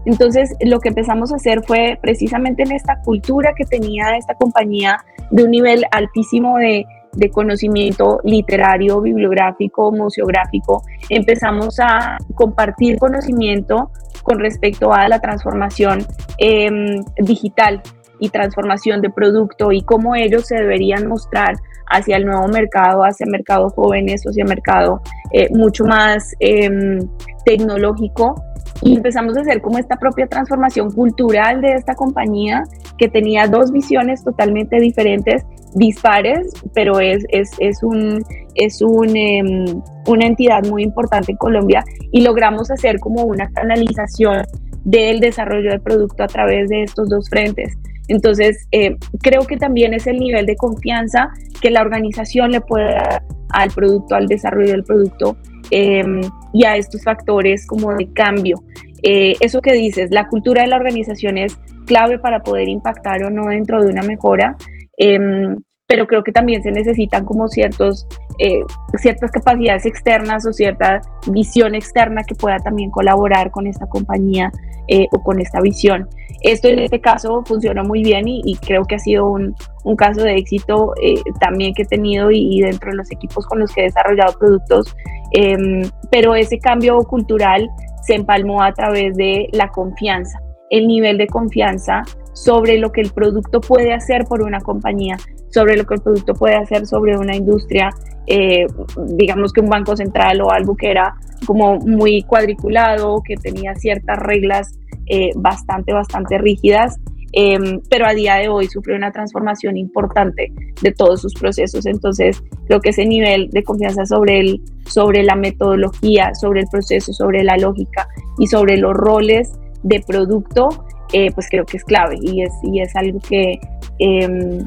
Entonces, lo que empezamos a hacer fue precisamente en esta cultura que tenía esta compañía de un nivel altísimo de de conocimiento literario, bibliográfico, museográfico, empezamos a compartir conocimiento con respecto a la transformación em, digital y transformación de producto y cómo ellos se deberían mostrar hacia el nuevo mercado, hacia el mercado jóvenes, hacia el mercado eh, mucho más em, tecnológico. Y empezamos a hacer como esta propia transformación cultural de esta compañía que tenía dos visiones totalmente diferentes, dispares, pero es, es, es, un, es un, em, una entidad muy importante en Colombia y logramos hacer como una canalización del desarrollo del producto a través de estos dos frentes. Entonces, eh, creo que también es el nivel de confianza que la organización le puede dar al producto, al desarrollo del producto em, y a estos factores como de cambio. Eh, eso que dices, la cultura de la organización es clave para poder impactar o no dentro de una mejora. Em, pero creo que también se necesitan como ciertos, eh, ciertas capacidades externas o cierta visión externa que pueda también colaborar con esta compañía eh, o con esta visión. Esto en este caso funcionó muy bien y, creo que ha sido un, un caso de éxito eh, también que he tenido y, dentro de los equipos con los que he desarrollado productos, em, pero ese cambio cultural se empalmó a través de la confianza, el nivel de confianza sobre lo que el producto puede hacer por una compañía, sobre lo que el producto puede hacer sobre una industria, eh, digamos que un banco central o algo que era como muy cuadriculado, que tenía ciertas reglas eh, bastante, bastante rígidas, em, pero a día de hoy sufre una transformación importante de todos sus procesos. Entonces, creo que ese nivel de confianza sobre, el, sobre la metodología, sobre el proceso, sobre la lógica y sobre los roles de producto, eh, pues creo que es clave y es, y es algo que em,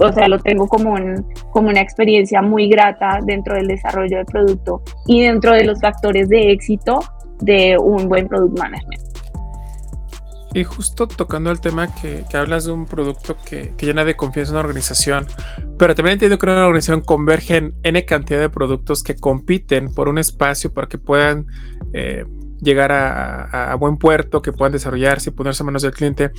o sea, lo tengo como, como una experiencia muy grata dentro del desarrollo del producto y dentro de los factores de éxito de un buen product management. Y justo tocando el tema que, hablas de un producto que, llena de confianza una organización, pero también entiendo que una organización convergen N cantidad de productos que compiten por un espacio para que puedan eh, llegar a, buen puerto, que puedan desarrollarse y ponerse a manos del cliente.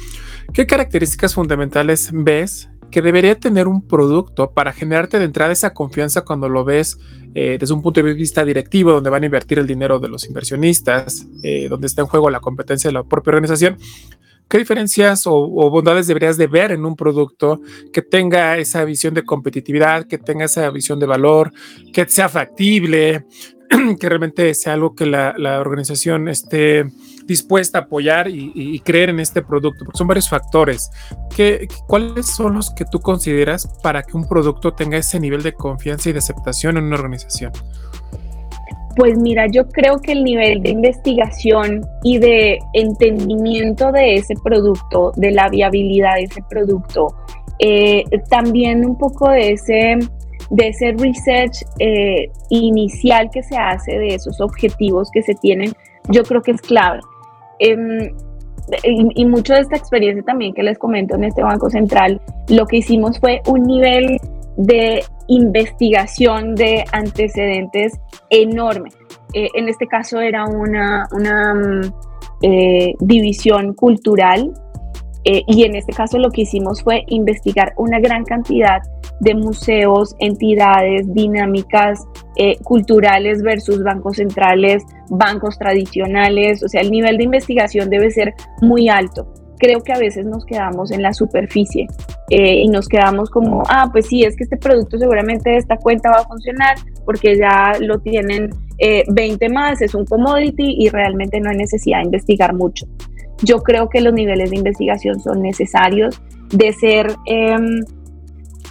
¿Qué características fundamentales ves que debería tener un producto para generarte de entrada esa confianza cuando lo ves eh, desde un punto de vista directivo, donde van a invertir el dinero de los inversionistas, eh, donde está en juego la competencia de la propia organización. ¿Qué diferencias o, bondades deberías de ver en un producto que tenga esa visión de competitividad, que tenga esa visión de valor, que sea factible, que realmente sea algo que la, organización esté dispuesta a apoyar y, creer en este producto, porque son varios factores. ¿Qué, ¿Cuáles son los que tú consideras para que un producto tenga ese nivel de confianza y de aceptación en una organización? Pues mira, yo creo que el nivel de investigación y de entendimiento de ese producto, de la viabilidad de ese producto, eh, también un poco de ese de ese research eh, inicial que se hace, de esos objetivos que se tienen, yo creo que es clave. Em, y, mucho de esta experiencia también que les comento en este Banco Central, lo que hicimos fue un nivel de investigación de antecedentes enorme. Eh, en este caso era una, una mm, eh, división cultural y en este caso lo que hicimos fue investigar una gran cantidad de museos, entidades, dinámicas eh, culturales versus bancos centrales, bancos tradicionales, o sea, el nivel de investigación debe ser muy alto. Creo que a veces nos quedamos en la superficie eh, y nos quedamos como, ah, pues sí, es que este producto seguramente de esta cuenta va a funcionar porque ya lo tienen 20 eh, más, es un commodity y realmente no hay necesidad de investigar mucho. Yo creo que los niveles de investigación son necesarios de ser em,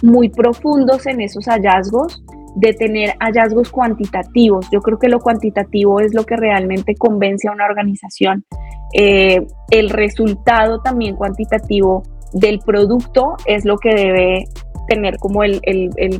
muy profundos en esos hallazgos, de tener hallazgos cuantitativos. Yo creo que lo cuantitativo es lo que realmente convence a una organización. Eh, el resultado también cuantitativo del producto es lo que debe tener como el,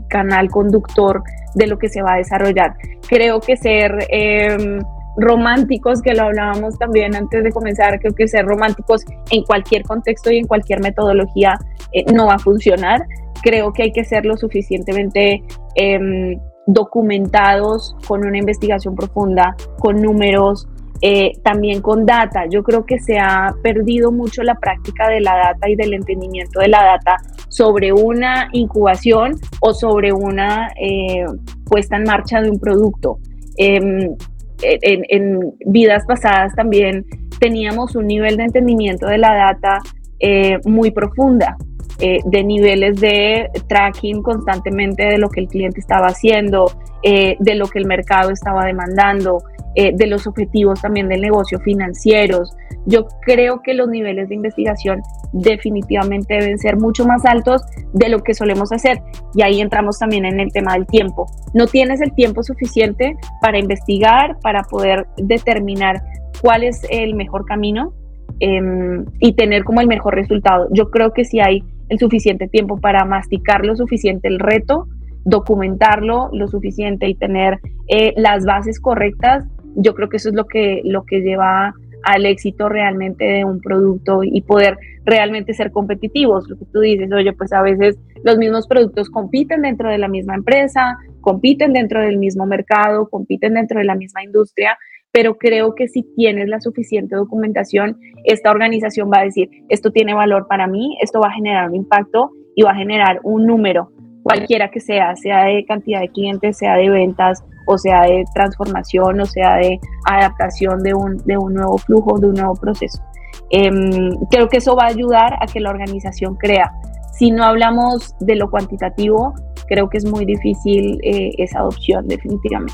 canal conductor de lo que se va a desarrollar. Creo que ser em, románticos, que lo hablábamos también antes de comenzar, creo que ser románticos en cualquier contexto y en cualquier metodología eh, no va a funcionar creo que hay que ser lo suficientemente em, documentados con una investigación profunda, con números, eh, también con data. Yo creo que se ha perdido mucho la práctica de la data y del entendimiento de la data sobre una incubación o sobre una eh, puesta en marcha de un producto. Em, en, vidas pasadas también teníamos un nivel de entendimiento de la data eh, muy profunda eh, de niveles de tracking constantemente de lo que el cliente estaba haciendo, eh, de lo que el mercado estaba demandando, eh, de los objetivos también del negocio financieros. Yo creo que los niveles de investigación definitivamente deben ser mucho más altos de lo que solemos hacer. Y ahí entramos también en el tema del tiempo. No tienes el tiempo suficiente para investigar, para poder determinar cuál es el mejor camino em, y tener como el mejor resultado. Yo creo que si hay el suficiente tiempo para masticar lo suficiente el reto, documentarlo lo suficiente y tener eh, las bases correctas, yo creo que eso es lo que, lo que lleva al éxito realmente de un producto y poder realmente ser competitivos. Lo que tú dices, oye, pues a veces los mismos productos compiten dentro de la misma empresa, compiten dentro del mismo mercado, compiten dentro de la misma industria, pero creo que si tienes la suficiente documentación, esta organización va a decir, esto tiene valor para mí, esto va a generar un impacto y va a generar un número, cualquiera que sea, sea de cantidad de clientes, sea de ventas, o sea de transformación, o sea de adaptación de un, de un nuevo flujo, de un nuevo proceso. Em, creo que eso va a ayudar a que la organización crea. Si no hablamos de lo cuantitativo, creo que es muy difícil eh, esa adopción definitivamente.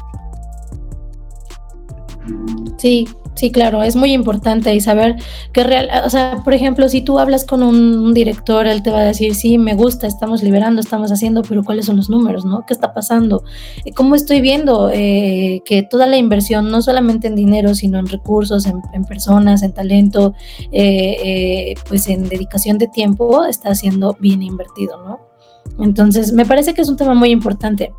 Sí, Sí, claro, es muy importante y saber que real, o sea, por ejemplo, si tú hablas con un, director, él te va a decir, sí, me gusta, estamos liberando, estamos haciendo, pero ¿cuáles son los números, no? ¿Qué está pasando? Eh, ¿Cómo estoy viendo eh, que toda la inversión, no solamente en dinero, sino en recursos, en, personas, en talento, eh, pues en dedicación de tiempo, está siendo bien invertido, ¿no? Entonces, me parece que es un tema muy importante.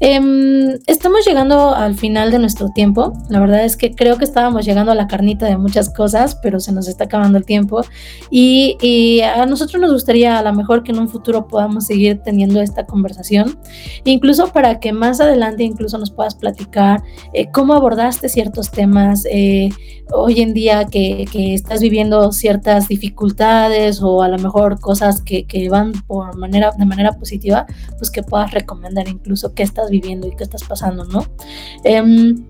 Em, estamos llegando al final de nuestro tiempo. La verdad es que creo que estábamos llegando a la carnita de muchas cosas, pero se nos está acabando el tiempo. Y, a nosotros nos gustaría a lo mejor que en un futuro podamos seguir teniendo esta conversación, incluso para que más adelante incluso nos puedas platicar eh, cómo abordaste ciertos temas eh, hoy en día que, estás viviendo ciertas dificultades o a lo mejor cosas que, que van por manera, de manera positiva, pues que puedas recomendar incluso qué estás viviendo y qué estás pasando, ¿no? Em,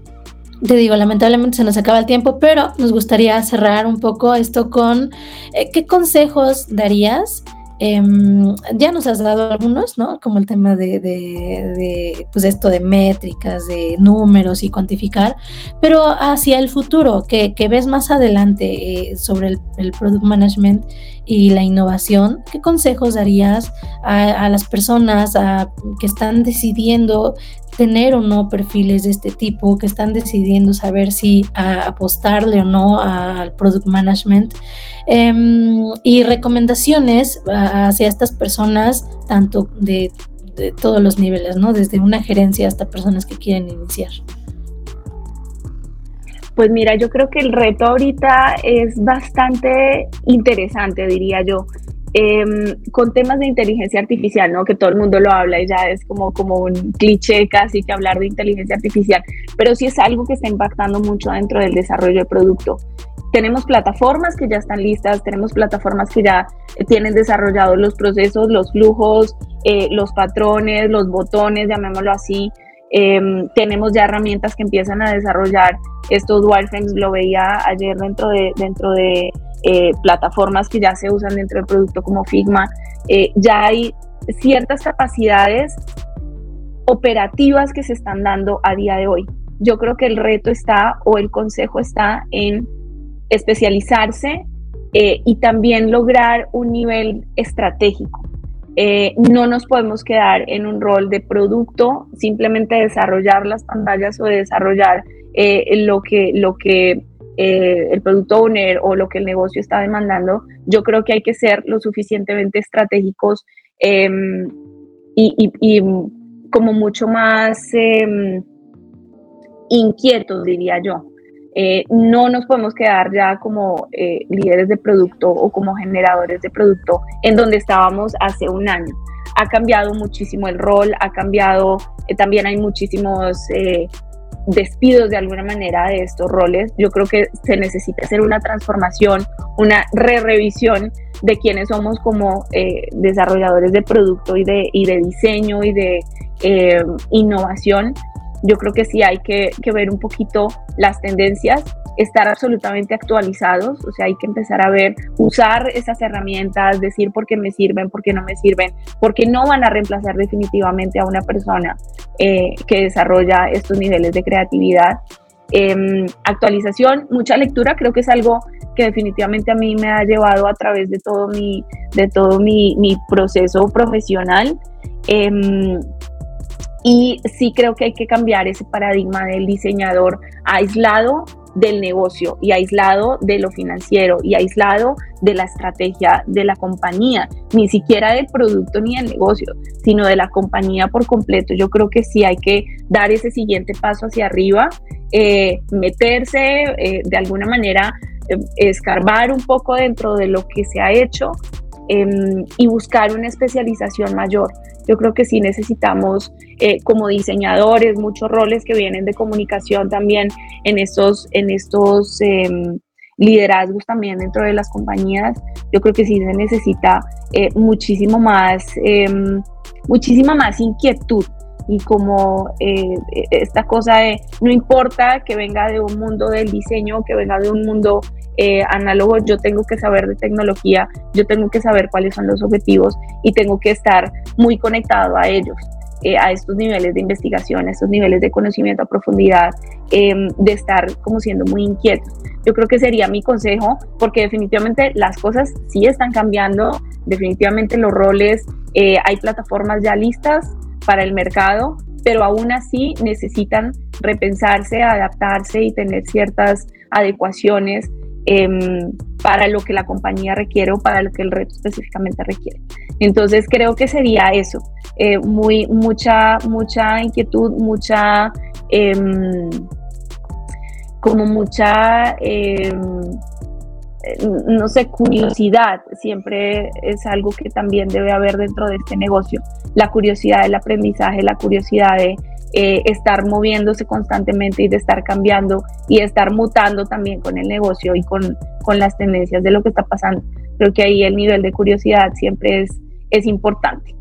te digo, lamentablemente se nos acaba el tiempo, pero nos gustaría cerrar un poco esto con eh, qué consejos darías. Em, ya nos has dado algunos, ¿no? Como el tema de, de, pues esto de métricas, de números y cuantificar, pero hacia el futuro, que, ves más adelante eh, sobre el, el, product management y la innovación, ¿qué consejos darías a, las personas que están decidiendo tener o no perfiles de este tipo, que están decidiendo saber si apostarle o no al product management? Em, y recomendaciones hacia estas personas, tanto de, de todos los niveles, ¿no? Desde una gerencia hasta personas que quieren iniciar. Pues mira, yo creo que el reto ahorita es bastante interesante, diría yo. Em, con temas de inteligencia artificial, ¿no? Que todo el mundo lo habla y ya es como, como un cliché casi que hablar de inteligencia artificial, pero sí es algo que está impactando mucho dentro del desarrollo del producto. Tenemos plataformas que ya están listas, tenemos plataformas que ya tienen desarrollados los procesos, los flujos, eh, los patrones, los botones, llamémoslo así, Em, tenemos ya herramientas que empiezan a desarrollar estos wireframes, lo veía ayer dentro de, dentro de eh, plataformas que ya se usan dentro del producto como Figma. Eh, ya hay ciertas capacidades operativas que se están dando a día de hoy. Yo creo que el reto está o el consejo está en especializarse eh, y también lograr un nivel estratégico. Eh, no nos podemos quedar en un rol de producto, simplemente desarrollar las pantallas o desarrollar eh, lo que, lo que eh, el producto owner o lo que el negocio está demandando. Yo creo que hay que ser lo suficientemente estratégicos em, y, como mucho más em, inquietos, diría yo. Eh, no nos podemos quedar ya como eh, líderes de producto o como generadores de producto en donde estábamos hace un año. Ha cambiado muchísimo el rol, ha cambiado, eh, también hay muchísimos despidos de alguna manera de estos roles. Yo creo que se necesita hacer una transformación, una re-revisión de quiénes somos como desarrolladores de producto y de diseño y de innovación yo creo que sí hay que, ver un poquito las tendencias, estar absolutamente actualizados, o sea, hay que empezar a ver, usar esas herramientas, decir por qué me sirven, por qué no me sirven, porque no van a reemplazar definitivamente a una persona eh, que desarrolla estos niveles de creatividad. Em, actualización, mucha lectura, creo que es algo que definitivamente a mí me ha llevado a través de todo mi, de todo mi, proceso profesional. Em, y sí creo que hay que cambiar ese paradigma del diseñador aislado del negocio y aislado de lo financiero y aislado de la estrategia de la compañía, ni siquiera del producto ni del negocio, sino de la compañía por completo. Yo creo que sí hay que dar ese siguiente paso hacia arriba, eh, meterse eh, de alguna manera escarbar un poco dentro de lo que se ha hecho em, y buscar una especialización mayor. Yo creo que sí necesitamos eh, como diseñadores muchos roles que vienen de comunicación también en estos, en estos em, liderazgos también dentro de las compañías. Yo creo que sí se necesita eh, muchísimo más, em, muchísima más inquietud y como eh, esta cosa de no importa que venga de un mundo del diseño, que venga de un mundo eh, análogo, yo tengo que saber de tecnología, yo tengo que saber cuáles son los objetivos y tengo que estar muy conectado a ellos. Eh, a estos niveles de investigación, a estos niveles de conocimiento a profundidad, em, de estar como siendo muy inquieto. Yo creo que sería mi consejo, porque definitivamente las cosas sí están cambiando, definitivamente los roles, hay plataformas ya listas, para el mercado, pero aún así necesitan repensarse, adaptarse y tener ciertas adecuaciones em, para lo que la compañía requiere o para lo que el reto específicamente requiere. Entonces creo que sería eso, eh, muy, mucha, mucha inquietud, mucha, em, como mucha em, no sé, curiosidad siempre es algo que también debe haber dentro de este negocio. La curiosidad del aprendizaje, la curiosidad de eh, estar moviéndose constantemente y de estar cambiando y estar mutando también con el negocio y con, con las tendencias de lo que está pasando. Creo que ahí el nivel de curiosidad siempre es, es importante.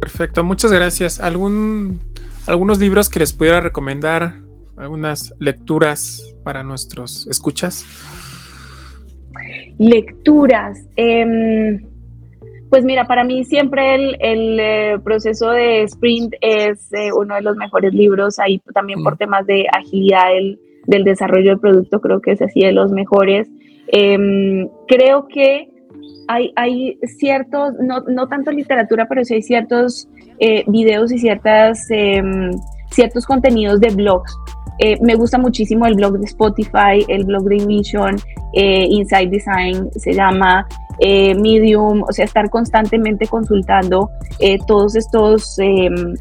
Perfecto, muchas gracias. ¿Algún, ¿Algunos libros que les pudiera recomendar? ¿Algunas lecturas para nuestros escuchas? Lecturas. Em, pues mira, para mí siempre el, eh, proceso de sprint es eh, uno de los mejores libros, ahí también por mm. temas de agilidad del, desarrollo del producto, creo que es así de los mejores. Em, creo que hay, hay ciertos, no, no, tanto literatura, pero sí hay ciertos eh, videos y ciertas, em, ciertos contenidos de blogs eh, me gusta muchísimo el blog de Spotify, el blog de Invision, eh, Inside Design se llama, eh, Medium, o sea, estar constantemente consultando todos estos em,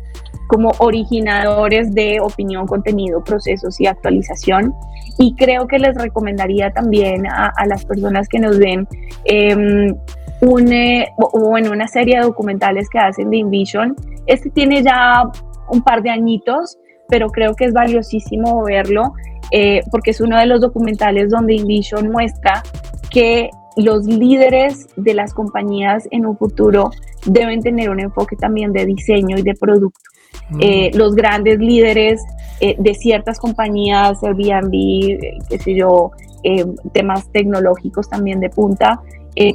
como originadores de opinión, contenido, procesos y actualización. Y creo que les recomendaría también a, las personas que nos ven em, una, bueno, una serie de documentales que hacen de Invision. Este tiene ya un par de añitos, pero creo que es valiosísimo verlo eh, porque es uno de los documentales donde Invision muestra que los líderes de las compañías en un futuro deben tener un enfoque también de diseño y de producto. Mm. Eh, los grandes líderes eh, de ciertas compañías, Airbnb, qué sé yo, temas tecnológicos también de punta,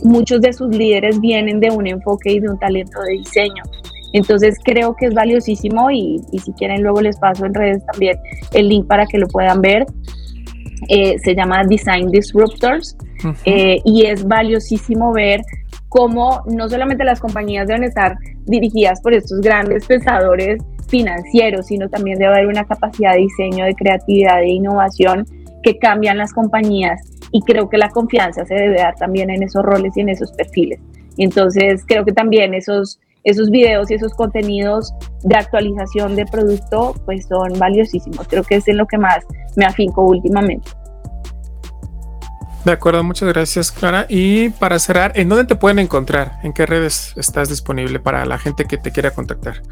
muchos de sus líderes vienen de un enfoque y de un talento de diseño. Entonces creo que es valiosísimo y, si quieren luego les paso en redes también el link para que lo puedan ver. Eh, se llama Design Disruptors eh, y es valiosísimo ver cómo no solamente las compañías deben estar dirigidas por estos grandes pensadores financieros, sino también debe haber una capacidad de diseño, de creatividad, de innovación que cambian las compañías y creo que la confianza se debe dar también en esos roles y en esos perfiles. Entonces creo que también esos esos videos y esos contenidos de actualización de producto pues son valiosísimos. Creo que es en lo que más me afinco últimamente. De acuerdo, muchas gracias Clara. Y para cerrar, ¿en dónde te pueden encontrar? ¿En qué redes estás disponible para la gente que te quiera contactar?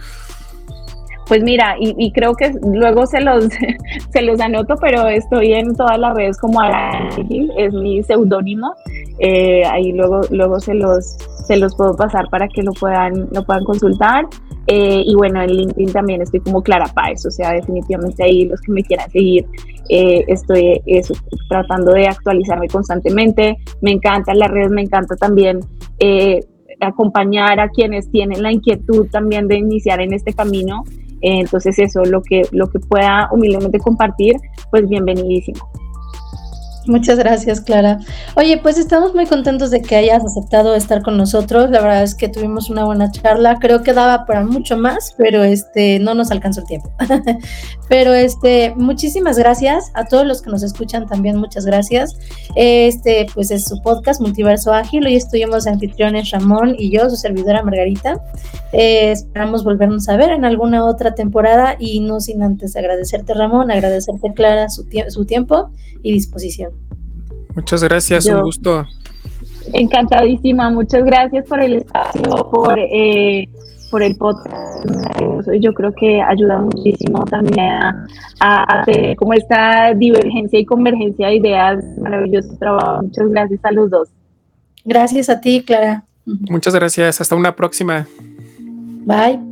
Pues mira, y, creo que luego se los, se los anoto, pero estoy en todas las redes como Arangil, es mi seudónimo. Eh, ahí luego, luego se los, se los puedo pasar para que lo puedan, lo puedan consultar. Eh, y bueno, en LinkedIn también estoy como Clara Páez, o sea, definitivamente ahí los que me quieran seguir, eh, estoy eso, tratando de actualizarme constantemente. Me encantan las redes, me encanta también acompañar a quienes tienen la inquietud también de iniciar en este camino. Entonces eso, lo que, lo que pueda humildemente compartir, pues bienvenidísimo. Muchas gracias, Clara. Oye, pues estamos muy contentos de que hayas aceptado estar con nosotros. La verdad es que tuvimos una buena charla. Creo que daba para mucho más, pero este no nos alcanzó el tiempo. pero este, muchísimas gracias a todos los que nos escuchan también. Muchas gracias. Este, pues es su podcast Multiverso Ágil. Hoy estuvimos anfitriones Ramón y yo, su servidora Margarita. Eh, esperamos volvernos a ver en alguna otra temporada y no sin antes agradecerte, Ramón, agradecerte, Clara, su, su tiempo y disposición. Muchas gracias, un gusto. Encantadísima, muchas gracias por el espacio, por, eh, por el podcast. Yo creo que ayuda muchísimo también a, hacer como esta divergencia y convergencia de ideas. Maravilloso trabajo. Muchas gracias a los dos. Gracias a ti, Clara. Muchas gracias. Hasta una próxima. Bye.